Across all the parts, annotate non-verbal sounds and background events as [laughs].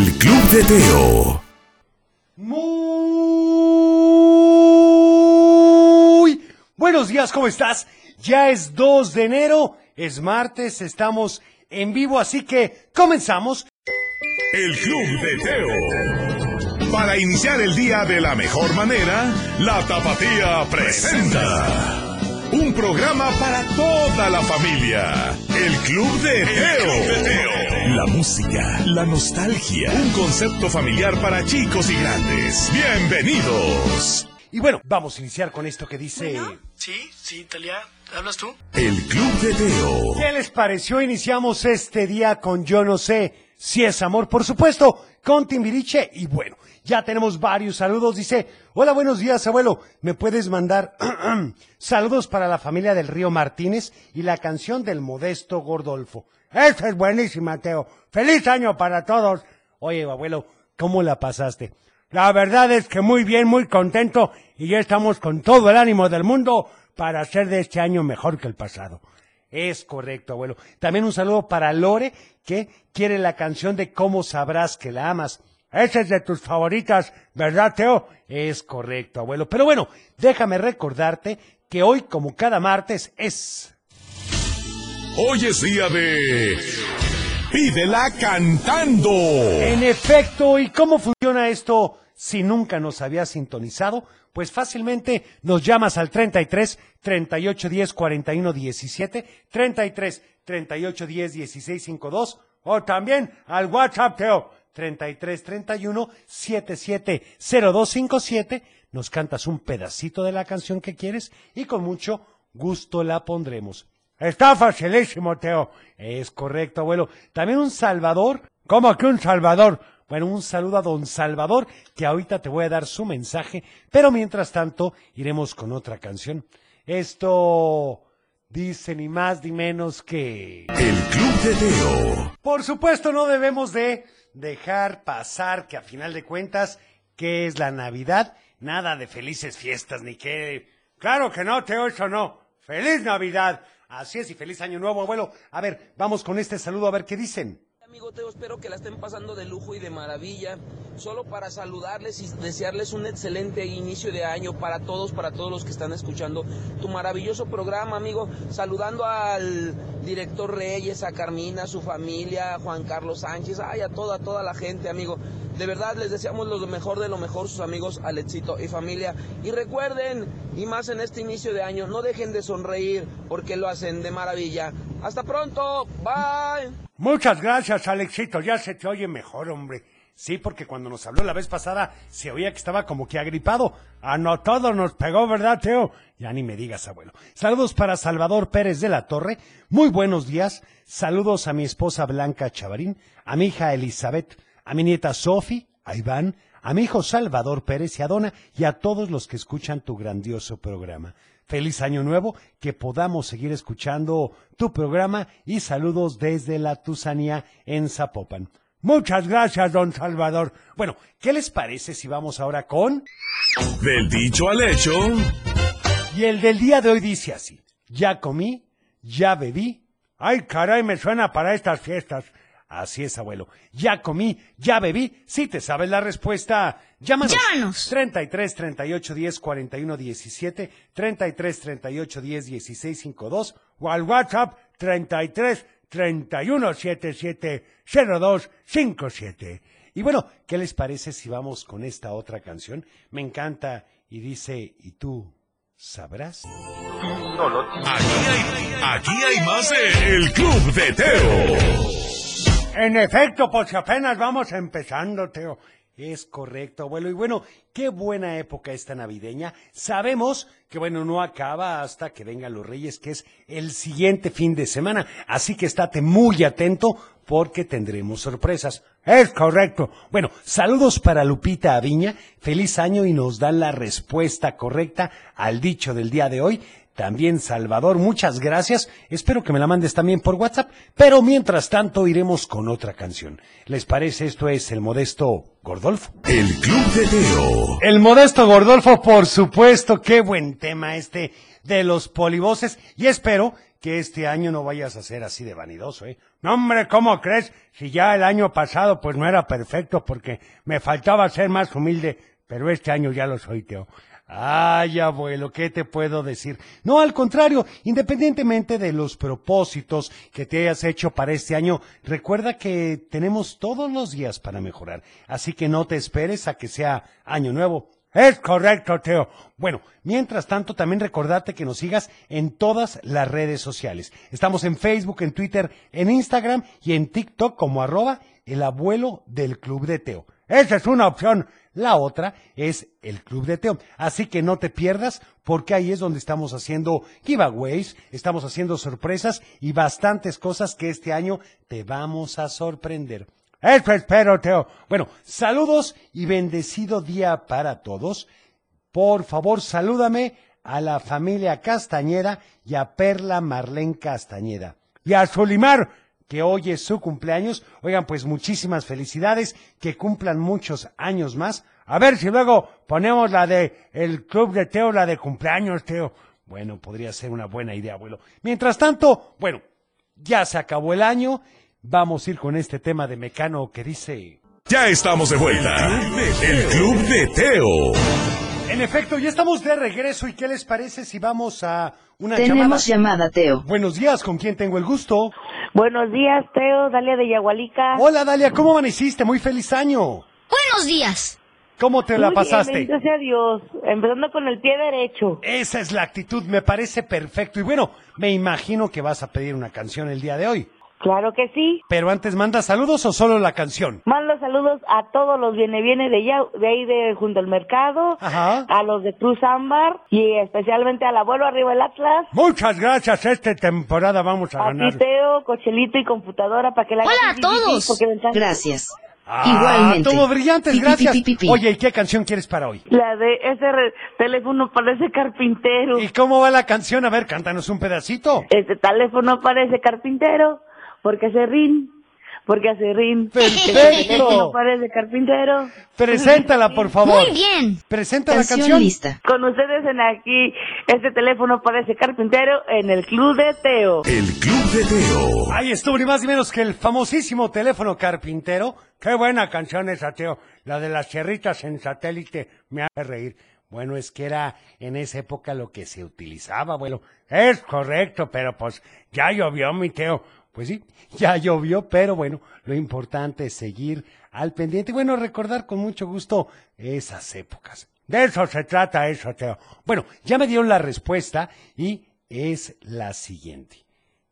El Club de Teo. Muy buenos días, ¿cómo estás? Ya es 2 de enero, es martes, estamos en vivo, así que comenzamos. El Club de Teo. Para iniciar el día de la mejor manera, la Tapatía presenta. Un programa para toda la familia. El Club de Teo. La música, la nostalgia. Un concepto familiar para chicos y grandes. Bienvenidos. Y bueno, vamos a iniciar con esto que dice... Sí, sí, Talia, ¿hablas tú? El Club de Teo. ¿Qué les pareció? Iniciamos este día con Yo no sé si es amor, por supuesto, con Timbiriche. Y bueno, ya tenemos varios saludos. Dice, hola, buenos días, abuelo. ¿Me puedes mandar [clears throat] saludos para la familia del Río Martínez y la canción del modesto Gordolfo? Esta es buenísima, Teo. Feliz año para todos. Oye, abuelo, ¿cómo la pasaste? La verdad es que muy bien, muy contento y ya estamos con todo el ánimo del mundo para hacer de este año mejor que el pasado. Es correcto, abuelo. También un saludo para Lore, que quiere la canción de Cómo sabrás que la amas. Esa es de tus favoritas, ¿verdad, Teo? Es correcto, abuelo. Pero bueno, déjame recordarte que hoy, como cada martes, es... Hoy es día de. Pídela cantando. En efecto, ¿y cómo funciona esto si nunca nos había sintonizado? Pues fácilmente nos llamas al 33 38 10 41 17, 33 38 10 16 52 o también al WhatsApp Teo 33 31 77 0257. Nos cantas un pedacito de la canción que quieres y con mucho gusto la pondremos. Está facilísimo, Teo. Es correcto, abuelo. También un Salvador. ¿Cómo que un Salvador? Bueno, un saludo a don Salvador, que ahorita te voy a dar su mensaje, pero mientras tanto iremos con otra canción. Esto dice ni más ni menos que... El Club de Teo. Por supuesto, no debemos de dejar pasar que a final de cuentas, ¿qué es la Navidad? Nada de felices fiestas, ni que... Claro que no, Teo, eso no. ¡Feliz Navidad! Así es, y feliz año nuevo, abuelo. A ver, vamos con este saludo a ver qué dicen. Amigo Teo, espero que la estén pasando de lujo y de maravilla. Solo para saludarles y desearles un excelente inicio de año para todos, para todos los que están escuchando tu maravilloso programa, amigo. Saludando al director Reyes, a Carmina, a su familia, a Juan Carlos Sánchez, ay, a toda, toda la gente, amigo. De verdad les deseamos lo mejor de lo mejor, sus amigos Alexito y familia. Y recuerden, y más en este inicio de año, no dejen de sonreír porque lo hacen de maravilla. Hasta pronto, bye. Muchas gracias, Alexito. Ya se te oye mejor, hombre. Sí, porque cuando nos habló la vez pasada se oía que estaba como que agripado. A no todo nos pegó, ¿verdad, Teo? Ya ni me digas, abuelo. Saludos para Salvador Pérez de la Torre. Muy buenos días. Saludos a mi esposa Blanca Chavarín, a mi hija Elizabeth, a mi nieta Sofi, a Iván, a mi hijo Salvador Pérez y a Dona y a todos los que escuchan tu grandioso programa. Feliz año nuevo, que podamos seguir escuchando tu programa y saludos desde la Tusanía en Zapopan. Muchas gracias, don Salvador. Bueno, ¿qué les parece si vamos ahora con... Del dicho al hecho. Y el del día de hoy dice así. Ya comí, ya bebí. Ay, caray, me suena para estas fiestas. Así es, abuelo. Ya comí, ya bebí. Si te sabes la respuesta, llámanos. Llámanos. 33 38 10 41 17, 33 38 10 16 52 o al WhatsApp 33 31 77 02 57. Y bueno, ¿qué les parece si vamos con esta otra canción? Me encanta y dice, ¿y tú sabrás? Aquí hay, aquí hay más de El Club de Teo. En efecto, pues apenas vamos empezando, Teo. Es correcto, abuelo. Y bueno, qué buena época esta navideña. Sabemos que, bueno, no acaba hasta que vengan los Reyes, que es el siguiente fin de semana. Así que estate muy atento porque tendremos sorpresas. Es correcto. Bueno, saludos para Lupita Aviña. Feliz año y nos dan la respuesta correcta al dicho del día de hoy. También Salvador, muchas gracias. Espero que me la mandes también por WhatsApp. Pero mientras tanto iremos con otra canción. ¿Les parece? Esto es el modesto Gordolfo. El Club de Teo. El modesto Gordolfo, por supuesto. Qué buen tema este de los polivoces. Y espero que este año no vayas a ser así de vanidoso, ¿eh? No, hombre, ¿cómo crees? Si ya el año pasado pues no era perfecto porque me faltaba ser más humilde, pero este año ya lo soy, Teo. Ay, abuelo, ¿qué te puedo decir? No, al contrario, independientemente de los propósitos que te hayas hecho para este año, recuerda que tenemos todos los días para mejorar. Así que no te esperes a que sea año nuevo. Es correcto, Teo. Bueno, mientras tanto, también recordate que nos sigas en todas las redes sociales. Estamos en Facebook, en Twitter, en Instagram y en TikTok como arroba el abuelo del Club de Teo. Esa es una opción. La otra es el Club de Teo. Así que no te pierdas porque ahí es donde estamos haciendo giveaways, estamos haciendo sorpresas y bastantes cosas que este año te vamos a sorprender. Eso espero, Teo. Bueno, saludos y bendecido día para todos. Por favor, salúdame a la familia Castañeda y a Perla Marlén Castañeda. Y a Solimar, que hoy es su cumpleaños. Oigan, pues muchísimas felicidades, que cumplan muchos años más. A ver si luego ponemos la de el club de Teo, la de cumpleaños, Teo. Bueno, podría ser una buena idea, abuelo. Mientras tanto, bueno, ya se acabó el año. Vamos a ir con este tema de Mecano que dice... Ya estamos de vuelta. El Club de Teo. En efecto, ya estamos de regreso y ¿qué les parece si vamos a una Tenemos llamada? llamada, Teo. Buenos días, ¿con quién tengo el gusto? Buenos días, Teo, Dalia de Yagualica. Hola Dalia, ¿cómo amaneciste? Muy feliz año. Buenos días. ¿Cómo te la Muy bien, pasaste? bendito sea Dios. Empezando con el pie derecho. Esa es la actitud, me parece perfecto. Y bueno, me imagino que vas a pedir una canción el día de hoy. Claro que sí. Pero antes, ¿manda saludos o solo la canción? Mando saludos a todos los viene viene de, ya, de ahí de junto al mercado, Ajá. a los de Cruz Ámbar y especialmente al abuelo arriba del Atlas, Muchas gracias, esta temporada vamos a a ganar. ti Teo, Cochelito y computadora para que la Hola a todos. porque. Gracias. Ah, Igualmente. Todo brillantes, Pi, pi, gracias. pi, pi, pi. Oye, ¿y qué canción quieres para hoy? La de ese re- teléfono parece carpintero. ¿Y cómo va la canción? A ver, cántanos un pedacito. Este teléfono parece carpintero porque hace rin, porque hace rin. Perfecto. [laughs] Este teléfono parece carpintero. Preséntala, por favor. Muy bien. Presenta la Canción canción. lista. Con ustedes en aquí, este teléfono parece carpintero en el Club de Teo. El Club de Teo. Ahí estuvo ni más ni menos que el famosísimo teléfono carpintero. Qué buena canción esa, Teo. La de las cherritas en satélite me hace reír. Bueno, es que era en esa época lo que se utilizaba, abuelo. Es correcto, pero pues ya llovió, mi Teo. Pues sí, [laughs] ya llovió, pero bueno, lo importante es seguir al pendiente y bueno, recordar con mucho gusto esas épocas. De eso se trata eso, Teo. Bueno, ya me dieron la respuesta y es la siguiente.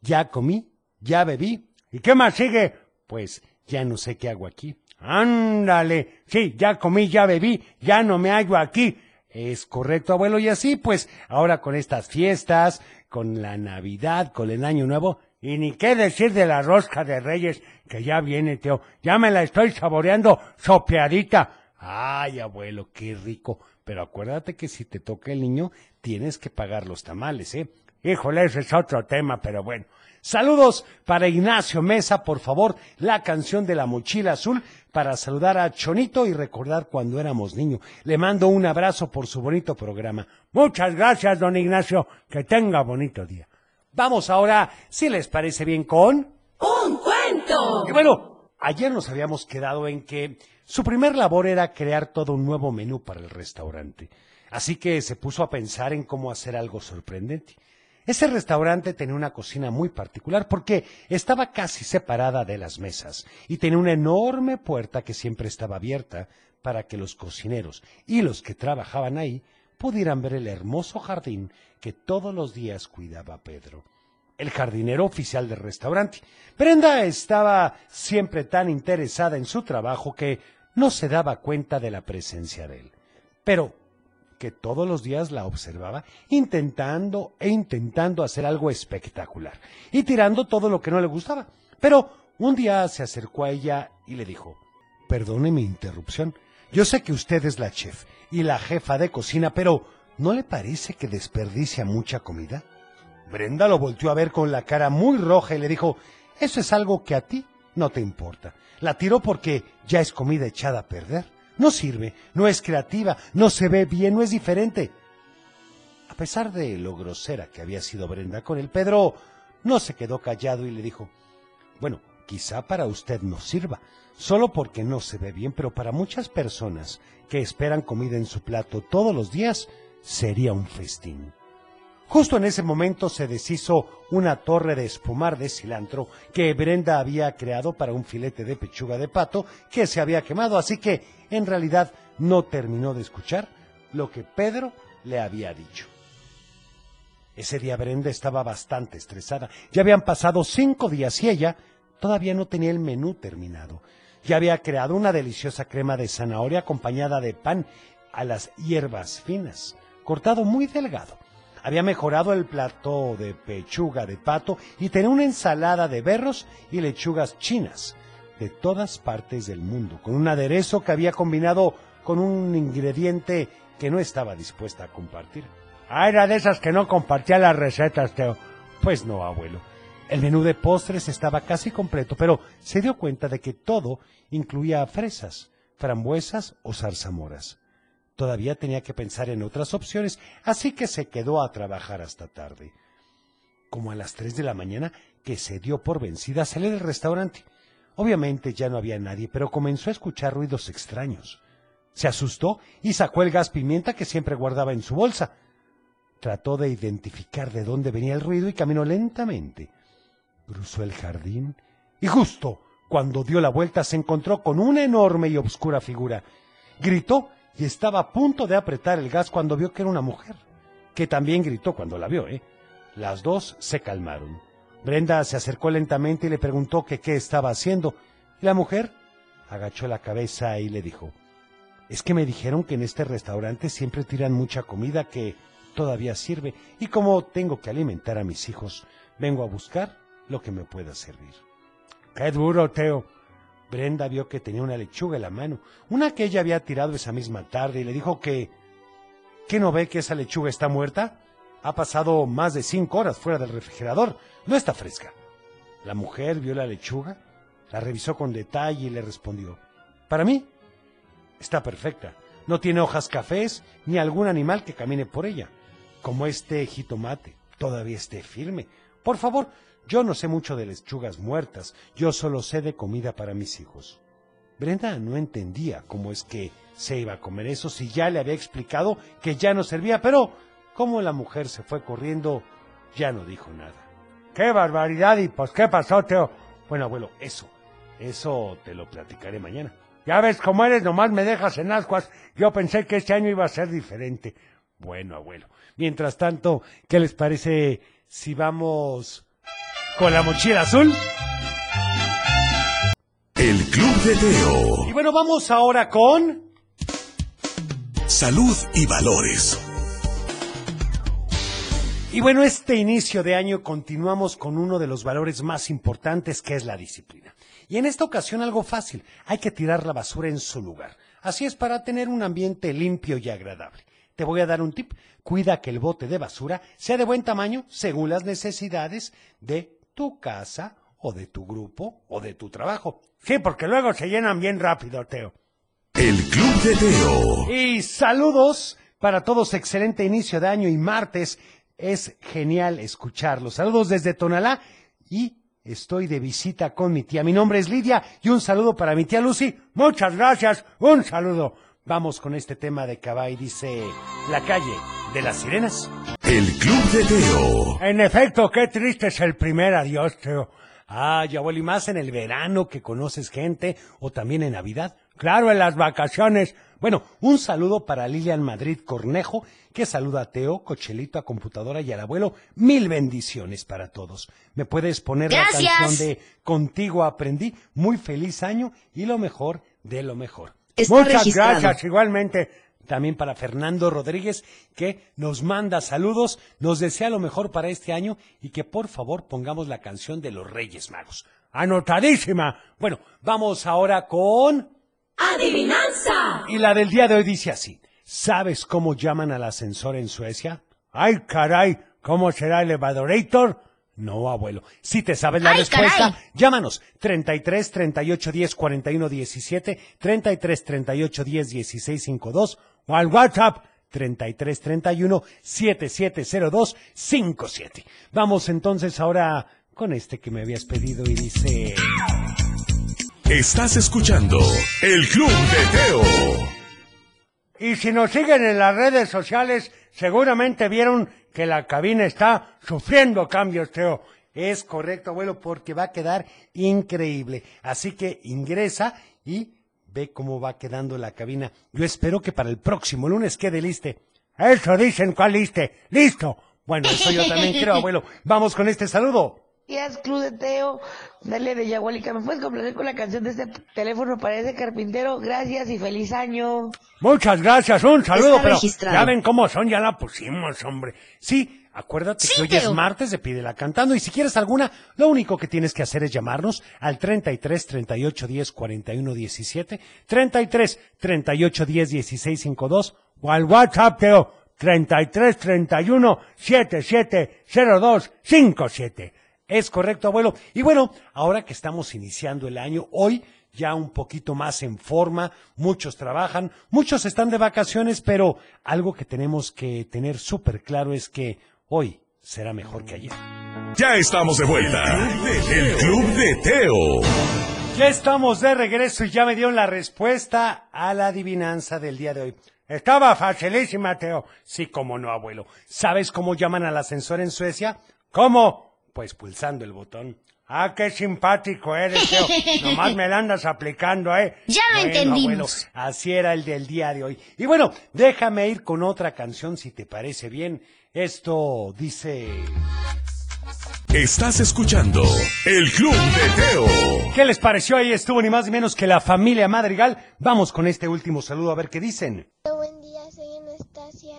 Ya comí, ya bebí. ¿Y qué más sigue? Pues ya no sé qué hago aquí. Ándale. Sí, ya comí, ya bebí, ya no me hallo aquí. Es correcto, abuelo. Y así, pues, ahora con estas fiestas, con la Navidad, con el Año Nuevo, y ni qué decir de la rosca de Reyes, que ya viene, Teo. Ya me la estoy saboreando sopeadita. Ay, abuelo, qué rico. Pero acuérdate que si te toca el niño, tienes que pagar los tamales, ¿eh? Híjole, ese es otro tema, pero bueno. Saludos para Ignacio Mesa, por favor, la canción de la mochila azul para saludar a Chonito y recordar cuando éramos niños. Le mando un abrazo por su bonito programa. Muchas gracias, don Ignacio. Que tenga bonito día. Vamos ahora, si les parece bien, con... ¡Un cuento! Y bueno, ayer nos habíamos quedado en que su primer labor era crear todo un nuevo menú para el restaurante. Así que se puso a pensar en cómo hacer algo sorprendente. Ese restaurante tenía una cocina muy particular porque estaba casi separada de las mesas y tenía una enorme puerta que siempre estaba abierta para que los cocineros y los que trabajaban ahí pudieran ver el hermoso jardín que todos los días cuidaba Pedro el jardinero oficial del restaurante. Brenda estaba siempre tan interesada en su trabajo que no se daba cuenta de la presencia de él. Pero que todos los días la observaba intentando e intentando hacer algo espectacular y tirando todo lo que no le gustaba. Pero un día se acercó a ella y le dijo, perdone mi interrupción, yo sé que usted es la chef y la jefa de cocina, pero ¿no le parece que desperdicia mucha comida? Brenda lo volteó a ver con la cara muy roja y le dijo, eso es algo que a ti no te importa. La tiró porque ya es comida echada a perder. No sirve, no es creativa, no se ve bien, no es diferente. A pesar de lo grosera que había sido Brenda con él, Pedro no se quedó callado y le dijo, bueno, quizá para usted no sirva, solo porque no se ve bien, pero para muchas personas que esperan comida en su plato todos los días, sería un festín. Justo en ese momento se deshizo una torre de espumar de cilantro que Brenda había creado para un filete de pechuga de pato que se había quemado, así que en realidad no terminó de escuchar lo que Pedro le había dicho. Ese día Brenda estaba bastante estresada. Ya habían pasado cinco días y ella todavía no tenía el menú terminado. Ya había creado una deliciosa crema de zanahoria acompañada de pan a las hierbas finas, cortado muy delgado. Había mejorado el plato de pechuga de pato y tenía una ensalada de berros y lechugas chinas de todas partes del mundo, con un aderezo que había combinado con un ingrediente que no estaba dispuesta a compartir. Ah, era de esas que no compartía las recetas, Teo. Pues no, abuelo. El menú de postres estaba casi completo, pero se dio cuenta de que todo incluía fresas, frambuesas o zarzamoras. Todavía tenía que pensar en otras opciones, así que se quedó a trabajar hasta tarde. Como a las tres de la mañana, que se dio por vencida, salió del restaurante. Obviamente ya no había nadie, pero comenzó a escuchar ruidos extraños. Se asustó y sacó el gas pimienta que siempre guardaba en su bolsa. Trató de identificar de dónde venía el ruido y caminó lentamente. Cruzó el jardín y justo cuando dio la vuelta se encontró con una enorme y obscura figura. Gritó y estaba a punto de apretar el gas cuando vio que era una mujer, que también gritó cuando la vio, ¿eh? Las dos se calmaron. Brenda se acercó lentamente y le preguntó qué estaba haciendo. Y la mujer agachó la cabeza y le dijo, es que me dijeron que en este restaurante siempre tiran mucha comida que todavía sirve y como tengo que alimentar a mis hijos, vengo a buscar lo que me pueda servir. ¡Qué duro, Teo! Brenda vio que tenía una lechuga en la mano, una que ella había tirado esa misma tarde, y le dijo que... ¿Qué no ve que esa lechuga está muerta? Ha pasado más de cinco horas fuera del refrigerador. No está fresca. La mujer vio la lechuga, la revisó con detalle y le respondió. Para mí, está perfecta. No tiene hojas cafés ni algún animal que camine por ella. Como este jitomate todavía esté firme. Por favor, yo no sé mucho de lechugas muertas, yo solo sé de comida para mis hijos. Brenda no entendía cómo es que se iba a comer eso si ya le había explicado que ya no servía, pero como la mujer se fue corriendo, ya no dijo nada. ¡Qué barbaridad! ¿Y pues qué pasó, Teo? Bueno, abuelo, eso, eso te lo platicaré mañana. Ya ves cómo eres, nomás me dejas en ascuas. Yo pensé que este año iba a ser diferente. Bueno, abuelo. Mientras tanto, ¿qué les parece si vamos con la mochila azul? El Club de Y Teo. bueno, vamos ahora con... Salud y valores. Y bueno, este inicio de año continuamos con uno de los valores más importantes que es la disciplina. Y en esta ocasión algo fácil, hay que tirar la basura en su lugar. Así es para tener un ambiente limpio y agradable. Te voy a dar un tip, cuida que el bote de basura sea de buen tamaño según las necesidades de tu casa o de tu grupo o de tu trabajo. Sí, porque luego se llenan bien rápido, Teo. El Club de Teo. Y saludos para todos, excelente inicio de año y martes. Es genial escucharlos. Saludos desde Tonalá y estoy de visita con mi tía. Mi nombre es Lidia y un saludo para mi tía Lucy. Muchas gracias. Un saludo. Vamos con este tema de Cabay, dice La calle de las sirenas. El Club de Teo. En efecto, qué triste es el primer adiós, Teo. Ay, abuelo, y más en el verano que conoces gente, o también en Navidad. Claro, en las vacaciones. Bueno, un saludo para Lilian Madrid Cornejo, que saluda a Teo, Cochelito, a computadora y al abuelo. Mil bendiciones para todos. ¿Me puedes poner la canción de Contigo aprendí? Muy feliz año y lo mejor de lo mejor. Está Muchas registrado. gracias, igualmente. También para Fernando Rodríguez, que nos manda saludos, nos desea lo mejor para este año y que por favor pongamos la canción de los Reyes Magos. Anotadísima. Bueno, vamos ahora con... ¡Adivinanza! Y la del día de hoy dice así. ¿Sabes cómo llaman al ascensor en Suecia? ¡Ay, caray! ¿Cómo será el elevadorator? No, abuelo. Si te sabes la ¡Ay, respuesta, caray! llámanos 33 38 10 41 17, 33 38 10 16 52 o al WhatsApp 3331 7702 57. Vamos entonces ahora con este que me habías pedido y dice... Estás escuchando El Club de Teo. Y si nos siguen en las redes sociales, seguramente vieron que la cabina está sufriendo cambios, Teo. Es correcto, abuelo, porque va a quedar increíble. Así que ingresa y ve cómo va quedando la cabina. Yo espero que para el próximo lunes quede liste. Eso dicen, ¿cuál liste? ¡Listo! Bueno, eso yo también creo, abuelo. [laughs] Vamos con este saludo. días, Club de Teo, dale de Yagualica. ¿Me puedes complacer con la canción de este teléfono para ese carpintero? Gracias y feliz año. Muchas gracias, un saludo, Está pero registrado. ya ven cómo son, ya la pusimos, hombre. Sí, acuérdate Sí, que hoy es martes de Pídela Cantando y si quieres alguna, lo único que tienes que hacer es llamarnos al 33 38 10 41 17, 33 38 10 16 52 o al WhatsApp, Teo, 33 31 77 02 57. Es correcto, abuelo. Y bueno, ahora que estamos iniciando el año, hoy ya un poquito más en forma, muchos trabajan, muchos están de vacaciones, pero algo que tenemos que tener súper claro es que hoy será mejor que ayer. Ya estamos de vuelta. El Club de Teo. Ya estamos de regreso y ya me dieron la respuesta a la adivinanza del día de hoy. Estaba facilísima, Teo. Sí, como no, abuelo. ¿Sabes cómo llaman al ascensor en Suecia? ¿Cómo? Pues pulsando el botón. Ah, qué simpático eres, Teo. [laughs] Nomás me la andas aplicando, ¿eh? Ya lo Bueno, entendimos. abuelo, así era el del día de hoy. Y bueno, déjame ir con otra canción si te parece bien. Esto dice... Estás escuchando El Club de Teo. ¿Qué les pareció? Ahí estuvo ni más ni menos que la familia Madrigal. Vamos con este último saludo a ver qué dicen. Buen día, soy Anastasia.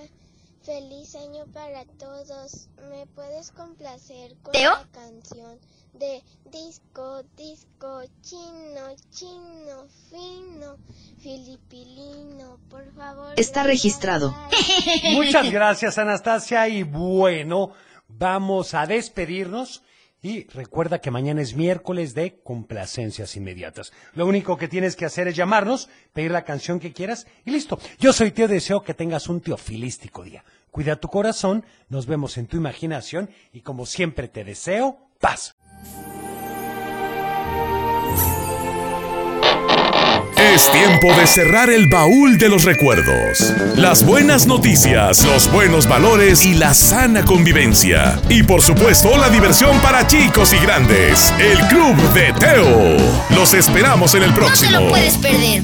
Feliz año para todos. ¿Me puedes complacer con ¿Teo? la canción de disco, disco, chino, chino, fino, filipilino? Por favor. Está registrado. [laughs] Muchas gracias, Anastasia. Y bueno, vamos a despedirnos. Y recuerda que mañana es miércoles de complacencias inmediatas. Lo único que tienes que hacer es llamarnos, pedir la canción que quieras y listo. Yo soy Teo, deseo que tengas un teofilístico día. Cuida tu corazón, nos vemos en tu imaginación y como siempre te deseo, paz. Es tiempo de cerrar el baúl de los recuerdos. Las buenas noticias, los buenos valores y la sana convivencia. Y por supuesto, la diversión para chicos y grandes. El Club de Teo. Los esperamos en el No te próximo. lo puedes perder.